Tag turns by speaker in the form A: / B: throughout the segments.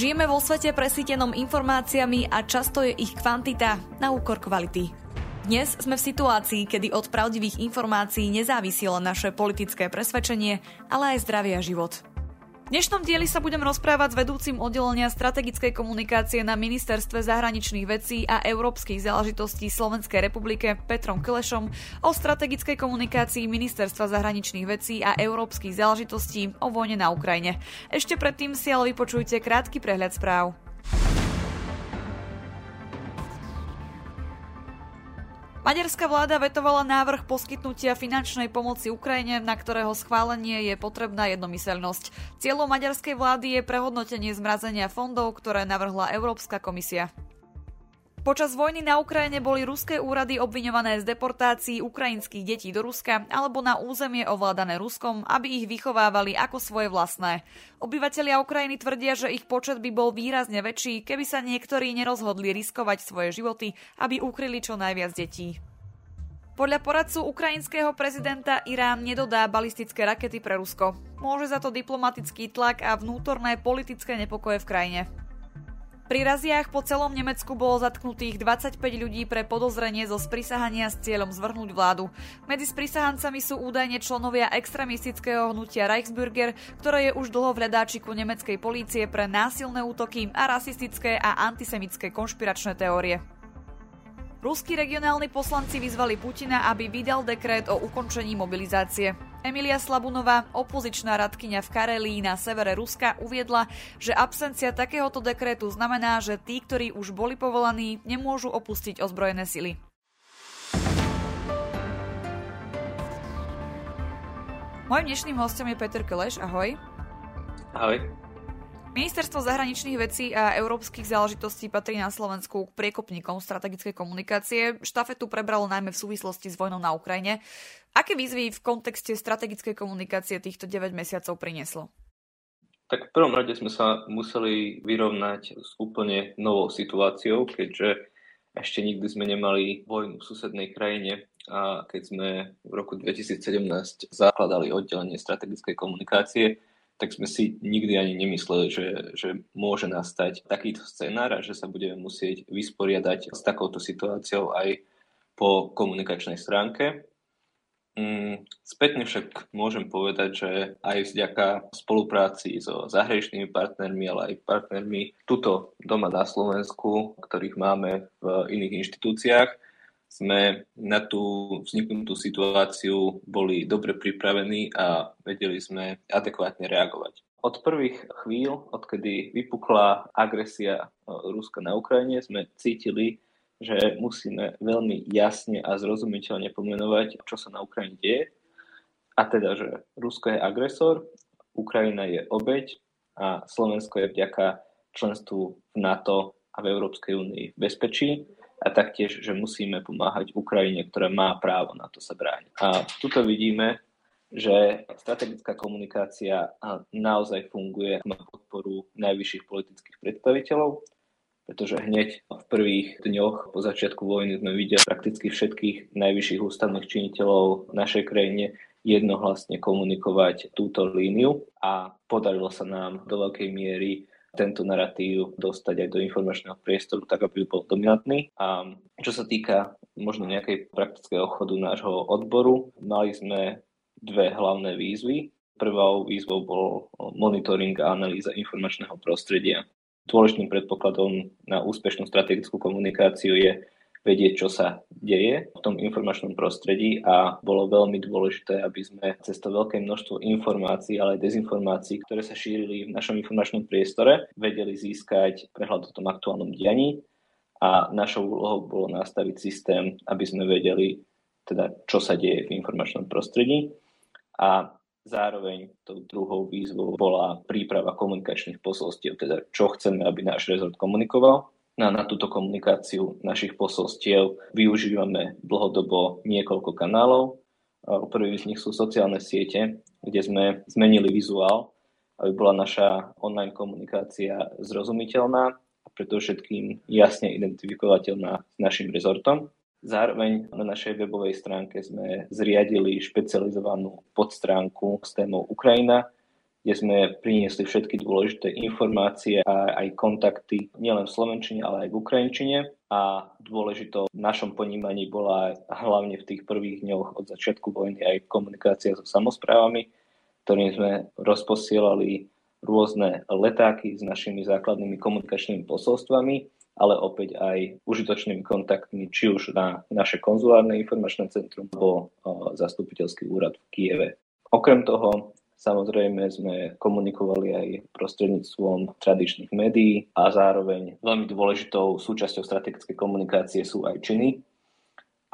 A: Žijeme vo svete presítenom informáciami a často je ich kvantita na úkor kvality. Dnes sme v situácii, kedy od pravdivých informácií nezávisí len naše politické presvedčenie, ale aj zdravie a život. Dnešnom dieli sa budem rozprávať s vedúcim oddelenia strategickej komunikácie na Ministerstve zahraničných vecí a európskych záležitostí Slovenskej republike Petrom Klešom o strategickej komunikácii Ministerstva zahraničných vecí a európskych záležitostí o vojne na Ukrajine. Ešte predtým si ale vypočujte krátky prehľad správ. Maďarská vláda vetovala návrh poskytnutia finančnej pomoci Ukrajine, na ktorého schválenie je potrebná jednomyseľnosť. Cieľom maďarskej vlády je prehodnotenie zmrazenia fondov, ktoré navrhla Európska komisia. Počas vojny na Ukrajine boli ruské úrady obviňované z deportácií ukrajinských detí do Ruska alebo na územie ovládané Ruskom, aby ich vychovávali ako svoje vlastné. Obyvatelia Ukrajiny tvrdia, že ich počet by bol výrazne väčší, keby sa niektorí nerozhodli riskovať svoje životy, aby ukryli čo najviac detí. Podľa poradcu ukrajinského prezidenta Irán nedodá balistické rakety pre Rusko. Môže za to diplomatický tlak a vnútorné politické nepokoje v krajine. Pri raziách po celom Nemecku bolo zatknutých 25 ľudí pre podozrenie zo sprisahania s cieľom zvrhnúť vládu. Medzi sprisahancami sú údajne členovia extremistického hnutia Reichsbürger, ktoré je už dlho v hľadáčiku nemeckej polície pre násilné útoky a rasistické a antisemické konšpiračné teórie. Ruskí regionálni poslanci vyzvali Putina, aby vydal dekret o ukončení mobilizácie. Emilia Slabunová, opozičná radkyňa v Karelii na severe Ruska, uviedla, že absencia takéhoto dekretu znamená, že tí, ktorí už boli povolaní, nemôžu opustiť ozbrojené sily. Mojím dnešným hostom je Peter Keleš, ahoj.
B: Ahoj.
A: Ministerstvo zahraničných vecí a európskych záležitostí patrí na Slovensku k priekopníkom strategickej komunikácie. Štafetu prebralo najmä v súvislosti s vojnou na Ukrajine. Aké výzvy v kontexte strategickej komunikácie týchto 9 mesiacov prinieslo?
B: Tak v prvom rade sme sa museli vyrovnať s úplne novou situáciou, keďže ešte nikdy sme nemali vojnu v susednej krajine a keď sme v roku 2017 zakladali oddelenie strategickej komunikácie, tak sme si nikdy ani nemysleli, že, že môže nastať takýto scenár a že sa budeme musieť vysporiadať s takouto situáciou aj po komunikačnej stránke. Mm, spätne však môžem povedať, že aj vďaka spolupráci so zahraničnými partnermi, ale aj partnermi tuto doma na Slovensku, ktorých máme v iných inštitúciách, sme na tú vzniknutú situáciu boli dobre pripravení a vedeli sme adekvátne reagovať. Od prvých chvíľ, odkedy vypukla agresia e, Ruska na Ukrajine, sme cítili, že musíme veľmi jasne a zrozumiteľne pomenovať, čo sa na Ukrajine deje. A teda, že Rusko je agresor, Ukrajina je obeď a Slovensko je vďaka členstvu v NATO a v Európskej únii v bezpečí a taktiež, že musíme pomáhať Ukrajine, ktorá má právo na to sa brániť. A tuto vidíme, že strategická komunikácia naozaj funguje, má podporu najvyšších politických predstaviteľov, pretože hneď v prvých dňoch po začiatku vojny sme videli prakticky všetkých najvyšších ústavných činiteľov v našej krajine jednohlasne komunikovať túto líniu a podarilo sa nám do veľkej miery tento narratív dostať aj do informačného priestoru, tak aby bol dominantný. A čo sa týka možno nejakej praktického chodu nášho odboru, mali sme dve hlavné výzvy. Prvou výzvou bol monitoring a analýza informačného prostredia. Dôležitým predpokladom na úspešnú strategickú komunikáciu je vedieť, čo sa deje v tom informačnom prostredí a bolo veľmi dôležité, aby sme cez to veľké množstvo informácií, ale aj dezinformácií, ktoré sa šírili v našom informačnom priestore, vedeli získať prehľad o tom aktuálnom dianí a našou úlohou bolo nastaviť systém, aby sme vedeli, teda, čo sa deje v informačnom prostredí. A zároveň tou druhou výzvou bola príprava komunikačných posolstiev, teda čo chceme, aby náš rezort komunikoval na, na túto komunikáciu našich posolstiev využívame dlhodobo niekoľko kanálov. Prvý z nich sú sociálne siete, kde sme zmenili vizuál, aby bola naša online komunikácia zrozumiteľná a preto všetkým jasne identifikovateľná s našim rezortom. Zároveň na našej webovej stránke sme zriadili špecializovanú podstránku s témou Ukrajina, kde sme priniesli všetky dôležité informácie a aj kontakty nielen v Slovenčine, ale aj v Ukrajinčine. A dôležitou v našom ponímaní bola hlavne v tých prvých dňoch od začiatku vojny aj komunikácia so samozprávami, ktorým sme rozposielali rôzne letáky s našimi základnými komunikačnými posolstvami, ale opäť aj užitočnými kontaktmi, či už na naše konzulárne informačné centrum alebo zastupiteľský úrad v Kieve. Okrem toho Samozrejme sme komunikovali aj prostredníctvom tradičných médií a zároveň veľmi dôležitou súčasťou strategickej komunikácie sú aj činy.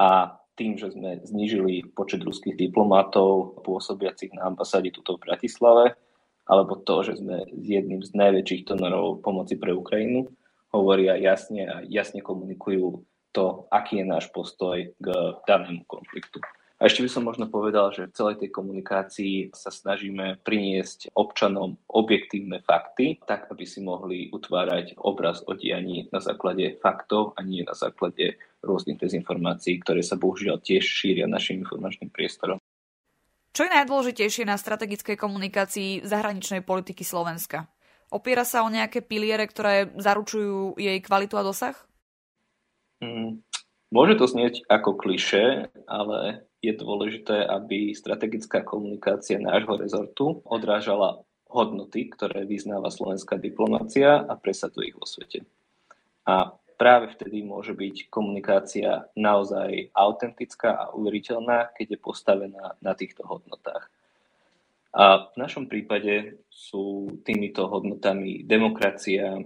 B: A tým, že sme znížili počet ruských diplomatov pôsobiacich na ambasáde tuto v Bratislave, alebo to, že sme jedným z najväčších donorov pomoci pre Ukrajinu, hovoria jasne a jasne komunikujú to, aký je náš postoj k danému konfliktu. A ešte by som možno povedal, že v celej tej komunikácii sa snažíme priniesť občanom objektívne fakty, tak aby si mohli utvárať obraz o dianí na základe faktov a nie na základe rôznych dezinformácií, ktoré sa bohužiaľ tiež šíria našim informačným priestorom.
A: Čo je najdôležitejšie na strategickej komunikácii zahraničnej politiky Slovenska? Opiera sa o nejaké piliere, ktoré zaručujú jej kvalitu a dosah?
B: Mm, môže to znieť ako kliše, ale je dôležité, aby strategická komunikácia nášho rezortu odrážala hodnoty, ktoré vyznáva slovenská diplomácia a presaduje ich vo svete. A práve vtedy môže byť komunikácia naozaj autentická a uveriteľná, keď je postavená na týchto hodnotách. A v našom prípade sú týmito hodnotami demokracia,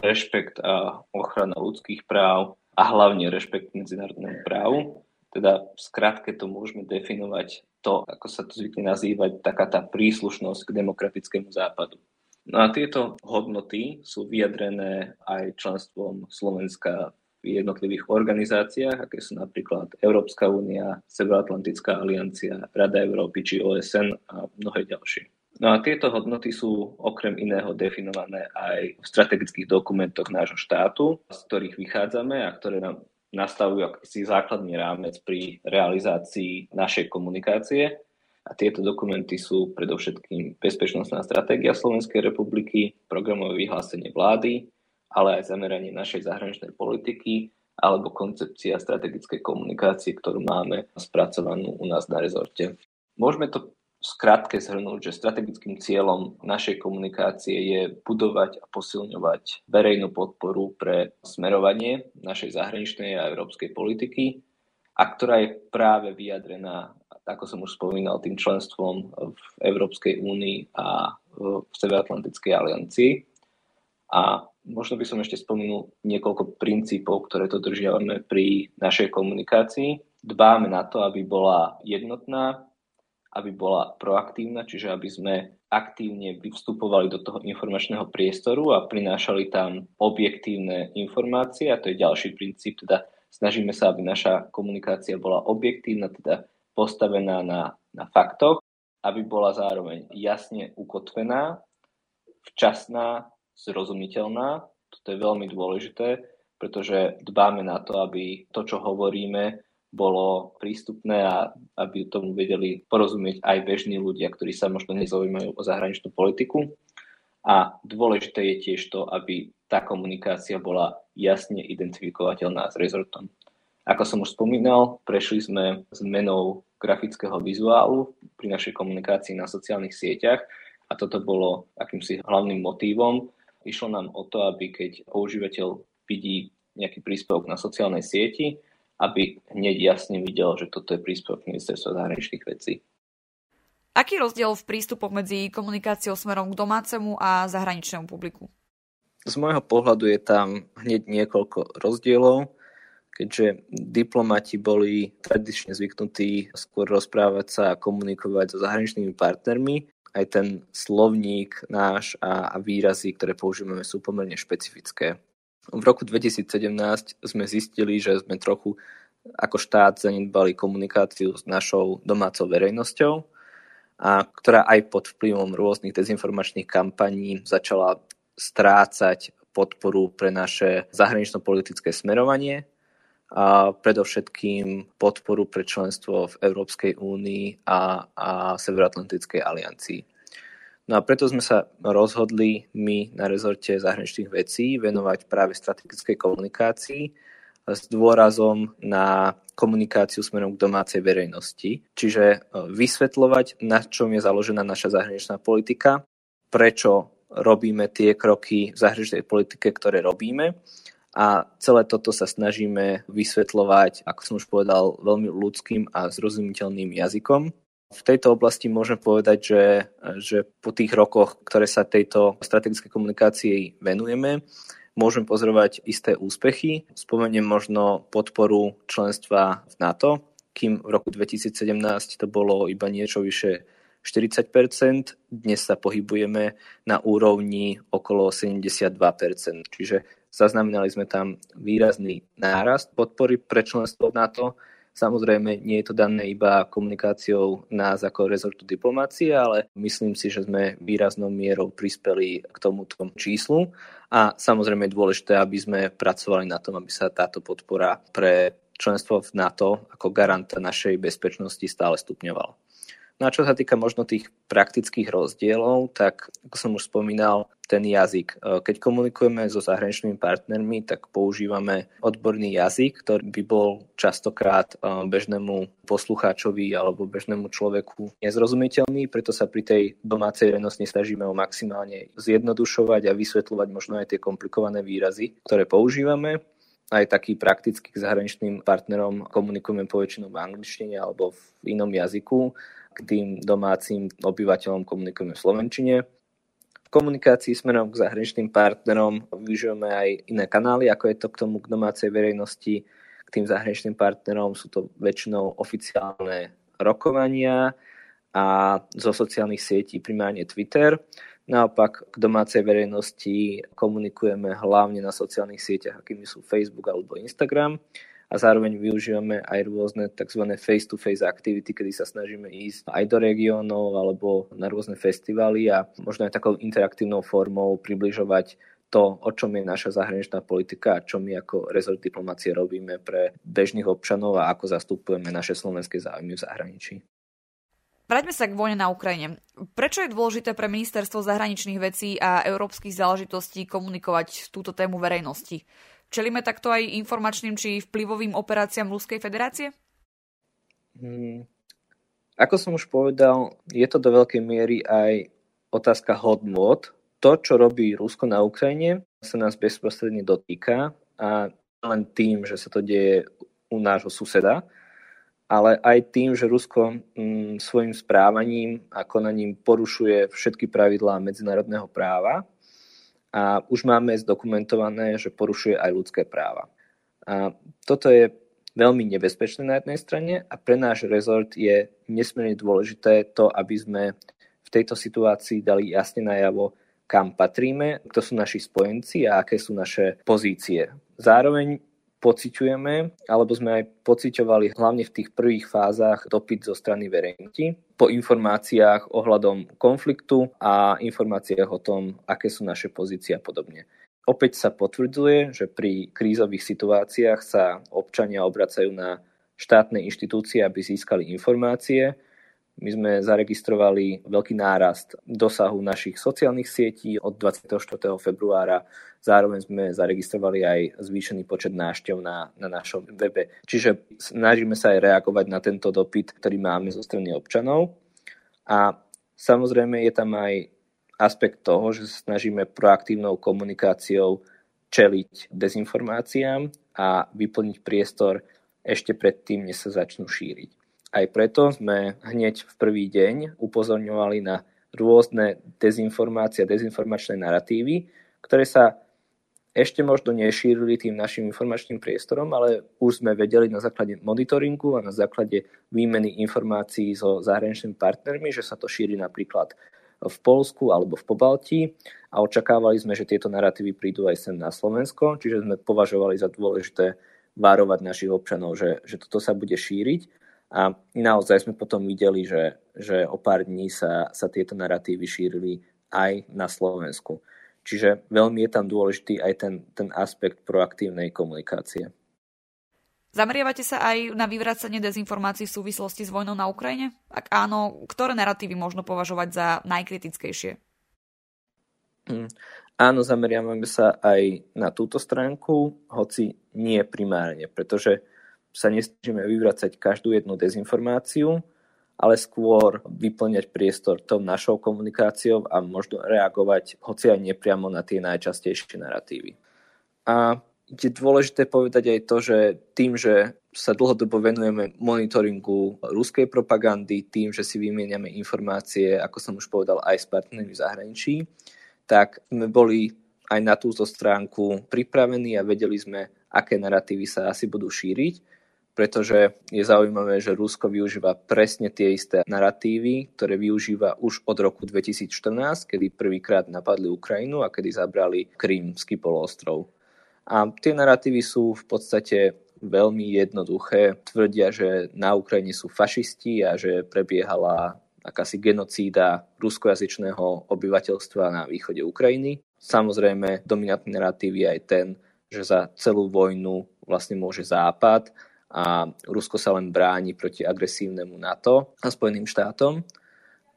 B: rešpekt a ochrana ľudských práv a hlavne rešpekt medzinárodnému právu teda v skratke to môžeme definovať to, ako sa to zvykne nazývať, taká tá príslušnosť k demokratickému západu. No a tieto hodnoty sú vyjadrené aj členstvom Slovenska v jednotlivých organizáciách, aké sú napríklad Európska únia, Severoatlantická aliancia, Rada Európy či OSN a mnohé ďalšie. No a tieto hodnoty sú okrem iného definované aj v strategických dokumentoch nášho štátu, z ktorých vychádzame a ktoré nám nastavujú akýsi základný rámec pri realizácii našej komunikácie. A tieto dokumenty sú predovšetkým bezpečnostná stratégia Slovenskej republiky, programové vyhlásenie vlády, ale aj zameranie našej zahraničnej politiky alebo koncepcia strategickej komunikácie, ktorú máme spracovanú u nás na rezorte. Môžeme to skrátke zhrnúť, že strategickým cieľom našej komunikácie je budovať a posilňovať verejnú podporu pre smerovanie našej zahraničnej a európskej politiky, a ktorá je práve vyjadrená, ako som už spomínal, tým členstvom v Európskej únii a v Severoatlantickej aliancii. A možno by som ešte spomenul niekoľko princípov, ktoré to držiavame pri našej komunikácii. Dbáme na to, aby bola jednotná, aby bola proaktívna, čiže aby sme aktívne vstupovali do toho informačného priestoru a prinášali tam objektívne informácie a to je ďalší princíp, teda snažíme sa, aby naša komunikácia bola objektívna, teda postavená na, na faktoch, aby bola zároveň jasne ukotvená, včasná, zrozumiteľná. Toto je veľmi dôležité, pretože dbáme na to, aby to, čo hovoríme, bolo prístupné a aby tomu vedeli porozumieť aj bežní ľudia, ktorí sa možno nezaujímajú o zahraničnú politiku. A dôležité je tiež to, aby tá komunikácia bola jasne identifikovateľná s rezortom. Ako som už spomínal, prešli sme zmenou grafického vizuálu pri našej komunikácii na sociálnych sieťach a toto bolo akýmsi hlavným motívom. Išlo nám o to, aby keď používateľ vidí nejaký príspevok na sociálnej sieti, aby hneď jasne videl, že toto je príspevok ministerstva zahraničných vecí.
A: Aký rozdiel v prístupoch medzi komunikáciou smerom k domácemu a zahraničnému publiku?
B: Z môjho pohľadu je tam hneď niekoľko rozdielov, keďže diplomati boli tradične zvyknutí skôr rozprávať sa a komunikovať so zahraničnými partnermi. Aj ten slovník náš a, a výrazy, ktoré používame, sú pomerne špecifické. V roku 2017 sme zistili, že sme trochu ako štát zanedbali komunikáciu s našou domácou verejnosťou, a ktorá aj pod vplyvom rôznych dezinformačných kampaní začala strácať podporu pre naše zahranično-politické smerovanie a predovšetkým podporu pre členstvo v Európskej únii a, a Severoatlantickej aliancii. No a preto sme sa rozhodli my na rezorte zahraničných vecí venovať práve strategickej komunikácii s dôrazom na komunikáciu smerom k domácej verejnosti. Čiže e, vysvetľovať, na čom je založená naša zahraničná politika, prečo robíme tie kroky v zahraničnej politike, ktoré robíme a celé toto sa snažíme vysvetľovať, ako som už povedal, veľmi ľudským a zrozumiteľným jazykom. V tejto oblasti môžem povedať, že, že po tých rokoch, ktoré sa tejto strategickej komunikácii venujeme, môžem pozorovať isté úspechy. Spomeniem možno podporu členstva v NATO, kým v roku 2017 to bolo iba niečo vyše 40% dnes sa pohybujeme na úrovni okolo 72% čiže zaznamenali sme tam výrazný nárast podpory pre členstvo v NATO Samozrejme, nie je to dané iba komunikáciou nás ako rezortu diplomácie, ale myslím si, že sme výraznou mierou prispeli k tomuto číslu a samozrejme je dôležité, aby sme pracovali na tom, aby sa táto podpora pre členstvo v NATO ako garanta našej bezpečnosti stále stupňovala. No a čo sa týka možno tých praktických rozdielov, tak ako som už spomínal, ten jazyk. E, keď komunikujeme so zahraničnými partnermi, tak používame odborný jazyk, ktorý by bol častokrát e, bežnému poslucháčovi alebo bežnému človeku nezrozumiteľný, preto sa pri tej domácej verejnosti snažíme ho maximálne zjednodušovať a vysvetľovať možno aj tie komplikované výrazy, ktoré používame. Aj taký praktický k zahraničným partnerom komunikujeme poväčšinou v angličtine alebo v inom jazyku k tým domácim obyvateľom komunikujeme v Slovenčine. V komunikácii smerom k zahraničným partnerom využívame aj iné kanály, ako je to k tomu k domácej verejnosti. K tým zahraničným partnerom sú to väčšinou oficiálne rokovania a zo sociálnych sietí primárne Twitter. Naopak k domácej verejnosti komunikujeme hlavne na sociálnych sieťach, akými sú Facebook alebo Instagram a zároveň využívame aj rôzne tzv. face-to-face aktivity, kedy sa snažíme ísť aj do regiónov alebo na rôzne festivaly a možno aj takou interaktívnou formou približovať to, o čom je naša zahraničná politika a čo my ako rezort diplomácie robíme pre bežných občanov a ako zastupujeme naše slovenské záujmy v zahraničí.
A: Vráťme sa k vojne na Ukrajine. Prečo je dôležité pre ministerstvo zahraničných vecí a európskych záležitostí komunikovať túto tému verejnosti? Čelíme takto aj informačným či vplyvovým operáciám Ruskej federácie?
B: Hmm. Ako som už povedal, je to do veľkej miery aj otázka hodnot. To, čo robí Rusko na Ukrajine, sa nás bezprostredne dotýka a len tým, že sa to deje u nášho suseda, ale aj tým, že Rusko mm, svojim správaním a konaním porušuje všetky pravidlá medzinárodného práva a už máme zdokumentované, že porušuje aj ľudské práva. A toto je veľmi nebezpečné na jednej strane a pre náš rezort je nesmierne dôležité to, aby sme v tejto situácii dali jasne najavo, kam patríme, kto sú naši spojenci a aké sú naše pozície. Zároveň pociťujeme, alebo sme aj pociťovali hlavne v tých prvých fázach dopyt zo strany verejnosti po informáciách ohľadom konfliktu a informáciách o tom, aké sú naše pozície a podobne. Opäť sa potvrdzuje, že pri krízových situáciách sa občania obracajú na štátne inštitúcie, aby získali informácie my sme zaregistrovali veľký nárast dosahu našich sociálnych sietí od 24. februára. Zároveň sme zaregistrovali aj zvýšený počet návštev na, na našom webe. Čiže snažíme sa aj reagovať na tento dopyt, ktorý máme zo strany občanov. A samozrejme je tam aj aspekt toho, že sa snažíme proaktívnou komunikáciou čeliť dezinformáciám a vyplniť priestor ešte predtým, než sa začnú šíriť. Aj preto sme hneď v prvý deň upozorňovali na rôzne dezinformácie a dezinformačné narratívy, ktoré sa ešte možno nešírili tým našim informačným priestorom, ale už sme vedeli na základe monitoringu a na základe výmeny informácií so zahraničnými partnermi, že sa to šíri napríklad v Polsku alebo v Pobaltí. A očakávali sme, že tieto narratívy prídu aj sem na Slovensko, čiže sme považovali za dôležité varovať našich občanov, že, že toto sa bude šíriť a naozaj sme potom videli, že, že o pár dní sa, sa tieto narratívy šírili aj na Slovensku. Čiže veľmi je tam dôležitý aj ten, ten aspekt proaktívnej komunikácie.
A: Zameriavate sa aj na vyvracanie dezinformácií v súvislosti s vojnou na Ukrajine? Ak áno, ktoré narratívy možno považovať za najkritickejšie?
B: Mm. Áno, zameriavame sa aj na túto stránku, hoci nie primárne, pretože sa nesnažíme vyvracať každú jednu dezinformáciu, ale skôr vyplňať priestor tou našou komunikáciou a možno reagovať hoci aj nepriamo na tie najčastejšie narratívy. A je dôležité povedať aj to, že tým, že sa dlhodobo venujeme monitoringu ruskej propagandy, tým, že si vymieňame informácie, ako som už povedal, aj s partnermi v zahraničí, tak sme boli aj na túto stránku pripravení a vedeli sme, aké narratívy sa asi budú šíriť, pretože je zaujímavé, že Rusko využíva presne tie isté narratívy, ktoré využíva už od roku 2014, kedy prvýkrát napadli Ukrajinu a kedy zabrali Krímsky poloostrov. A tie narratívy sú v podstate veľmi jednoduché. Tvrdia, že na Ukrajine sú fašisti a že prebiehala akási genocída ruskojazyčného obyvateľstva na východe Ukrajiny. Samozrejme, dominantný narratív je aj ten, že za celú vojnu vlastne môže Západ a Rusko sa len bráni proti agresívnemu NATO a Spojeným štátom.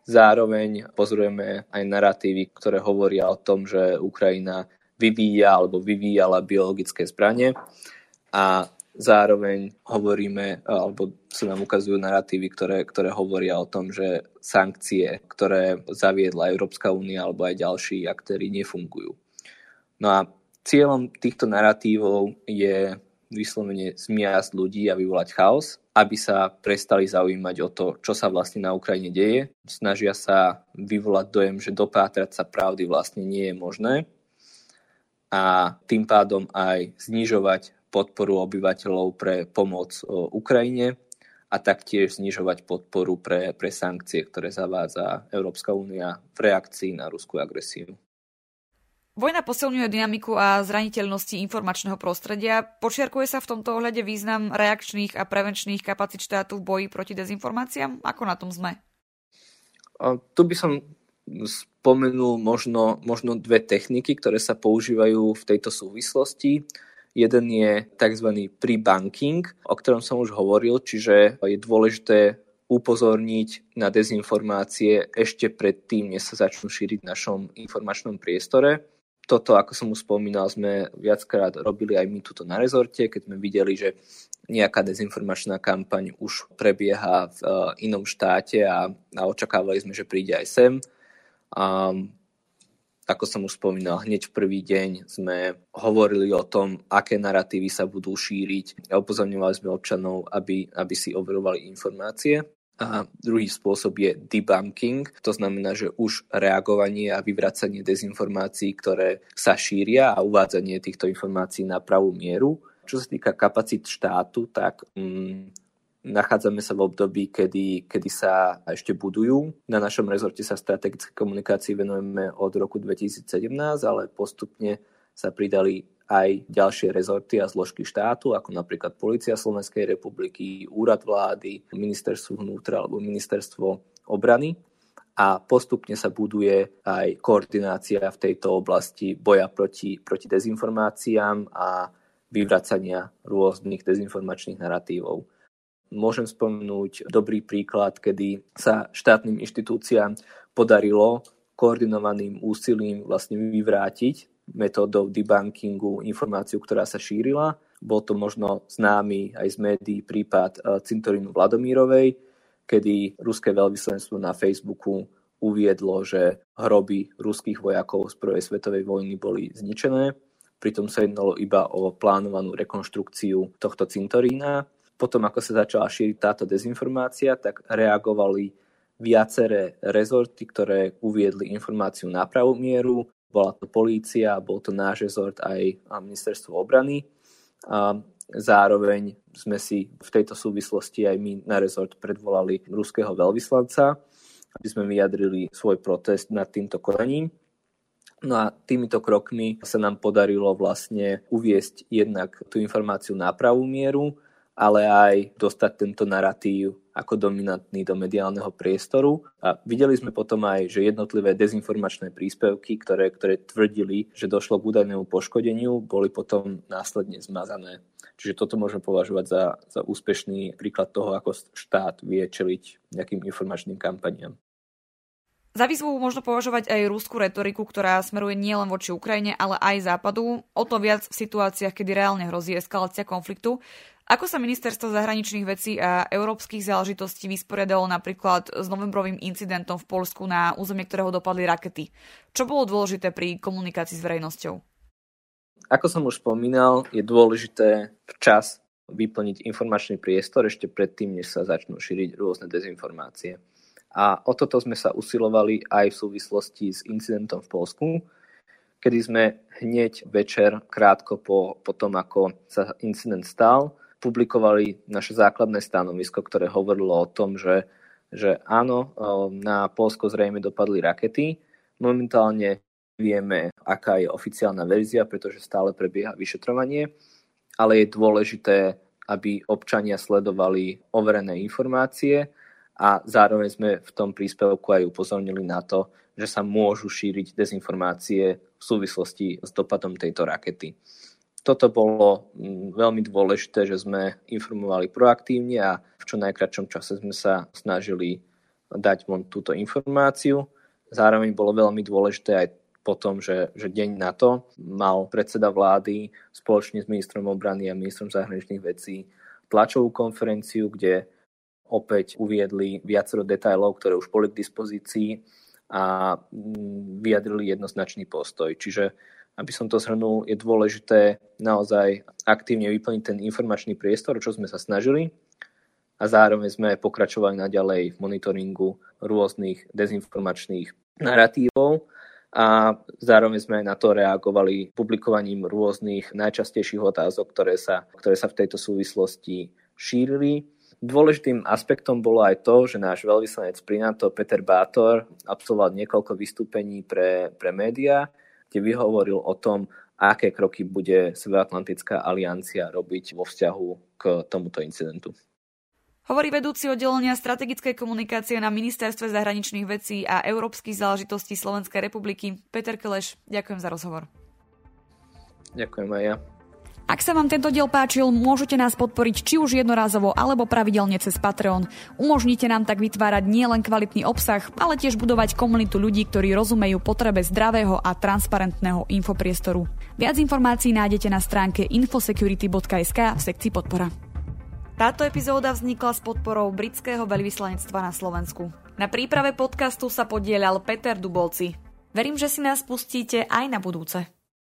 B: Zároveň pozorujeme aj narratívy, ktoré hovoria o tom, že Ukrajina vyvíja alebo vyvíjala biologické zbranie a zároveň hovoríme, alebo sa nám ukazujú narratívy, ktoré, ktoré hovoria o tom, že sankcie, ktoré zaviedla Európska únia alebo aj ďalší aktéry nefungujú. No a cieľom týchto narratívov je vyslovene zmiasť ľudí a vyvolať chaos, aby sa prestali zaujímať o to, čo sa vlastne na Ukrajine deje. Snažia sa vyvolať dojem, že dopátrať sa pravdy vlastne nie je možné a tým pádom aj znižovať podporu obyvateľov pre pomoc Ukrajine a taktiež znižovať podporu pre, pre sankcie, ktoré zavádza Európska únia v reakcii na ruskú agresiu.
A: Vojna posilňuje dynamiku a zraniteľnosti informačného prostredia. Počiarkuje sa v tomto ohľade význam reakčných a prevenčných kapacít štátu v boji proti dezinformáciám? Ako na tom sme?
B: A tu by som spomenul možno, možno dve techniky, ktoré sa používajú v tejto súvislosti. Jeden je tzv. pre-banking, o ktorom som už hovoril, čiže je dôležité upozorniť na dezinformácie ešte predtým, než sa začnú šíriť v našom informačnom priestore. Toto, ako som už spomínal, sme viackrát robili aj my tuto na rezorte, keď sme videli, že nejaká dezinformačná kampaň už prebieha v eh, inom štáte a, a očakávali sme, že príde aj sem a ako som už spomínal, hneď v prvý deň sme hovorili o tom, aké narratívy sa budú šíriť a upozorňovali sme občanov, aby, aby si overovali informácie. A druhý spôsob je debunking, to znamená, že už reagovanie a vyvracanie dezinformácií, ktoré sa šíria a uvádzanie týchto informácií na pravú mieru. Čo sa týka kapacít štátu, tak mm, Nachádzame sa v období, kedy, kedy sa ešte budujú. Na našom rezorte sa strategické komunikácii venujeme od roku 2017, ale postupne sa pridali aj ďalšie rezorty a zložky štátu, ako napríklad Polícia Slovenskej republiky, Úrad vlády, Ministerstvo vnútra alebo Ministerstvo obrany. A postupne sa buduje aj koordinácia v tejto oblasti boja proti, proti dezinformáciám a vyvracania rôznych dezinformačných narratívov. Môžem spomenúť dobrý príklad, kedy sa štátnym inštitúciám podarilo koordinovaným úsilím vlastne vyvrátiť metódou debunkingu informáciu, ktorá sa šírila. Bol to možno známy aj z médií prípad eh, Cintorínu Vladomírovej, kedy ruské veľvyslanectvo na Facebooku uviedlo, že hroby ruských vojakov z prvej svetovej vojny boli zničené. Pritom sa jednalo iba o plánovanú rekonštrukciu tohto cintorína potom, ako sa začala šíriť táto dezinformácia, tak reagovali viaceré rezorty, ktoré uviedli informáciu na pravú mieru. Bola to polícia, bol to náš rezort aj ministerstvo obrany. A zároveň sme si v tejto súvislosti aj my na rezort predvolali ruského veľvyslanca, aby sme vyjadrili svoj protest nad týmto konaním. No a týmito krokmi sa nám podarilo vlastne uviesť jednak tú informáciu na pravú mieru, ale aj dostať tento narratív ako dominantný do mediálneho priestoru. A videli sme potom aj, že jednotlivé dezinformačné príspevky, ktoré, ktoré tvrdili, že došlo k údajnému poškodeniu, boli potom následne zmazané. Čiže toto môžeme považovať za, za úspešný príklad toho, ako štát vie čeliť nejakým informačným kampaniám.
A: Za výzvu možno považovať aj rúskú retoriku, ktorá smeruje nielen voči Ukrajine, ale aj Západu, o to viac v situáciách, kedy reálne hrozí eskalácia konfliktu. Ako sa ministerstvo zahraničných vecí a európskych záležitostí vysporiadalo napríklad s novembrovým incidentom v Polsku, na územie ktorého dopadli rakety? Čo bolo dôležité pri komunikácii s verejnosťou?
B: Ako som už spomínal, je dôležité včas vyplniť informačný priestor ešte predtým, než sa začnú šíriť rôzne dezinformácie. A o toto sme sa usilovali aj v súvislosti s incidentom v Polsku, kedy sme hneď večer, krátko po, po tom, ako sa incident stal, publikovali naše základné stanovisko, ktoré hovorilo o tom, že, že áno, na Polsko zrejme dopadli rakety. Momentálne vieme, aká je oficiálna verzia, pretože stále prebieha vyšetrovanie, ale je dôležité, aby občania sledovali overené informácie a zároveň sme v tom príspevku aj upozornili na to, že sa môžu šíriť dezinformácie v súvislosti s dopadom tejto rakety toto bolo mm, veľmi dôležité, že sme informovali proaktívne a v čo najkračšom čase sme sa snažili dať von túto informáciu. Zároveň bolo veľmi dôležité aj potom, že, že deň na to mal predseda vlády spoločne s ministrom obrany a ministrom zahraničných vecí tlačovú konferenciu, kde opäť uviedli viacero detajlov, ktoré už boli k dispozícii a mm, vyjadrili jednoznačný postoj. Čiže aby som to zhrnul, je dôležité naozaj aktívne vyplniť ten informačný priestor, čo sme sa snažili. A zároveň sme pokračovali naďalej v monitoringu rôznych dezinformačných narratívov. A zároveň sme na to reagovali publikovaním rôznych najčastejších otázok, ktoré sa, ktoré sa v tejto súvislosti šírili. Dôležitým aspektom bolo aj to, že náš veľvyslanec pri NATO Peter Bátor absolvoval niekoľko vystúpení pre, pre médiá kde vyhovoril o tom, aké kroky bude Severoatlantická aliancia robiť vo vzťahu k tomuto incidentu.
A: Hovorí vedúci oddelenia strategickej komunikácie na Ministerstve zahraničných vecí a európskych záležitostí Slovenskej republiky Peter Keleš. Ďakujem za rozhovor.
B: Ďakujem aj ja.
A: Ak sa vám tento diel páčil, môžete nás podporiť či už jednorázovo alebo pravidelne cez Patreon. Umožnite nám tak vytvárať nielen kvalitný obsah, ale tiež budovať komunitu ľudí, ktorí rozumejú potrebe zdravého a transparentného infopriestoru. Viac informácií nájdete na stránke infosecurity.sk v sekcii podpora. Táto epizóda vznikla s podporou britského veľvyslanectva na Slovensku. Na príprave podcastu sa podielal Peter Dubolci. Verím, že si nás pustíte aj na budúce.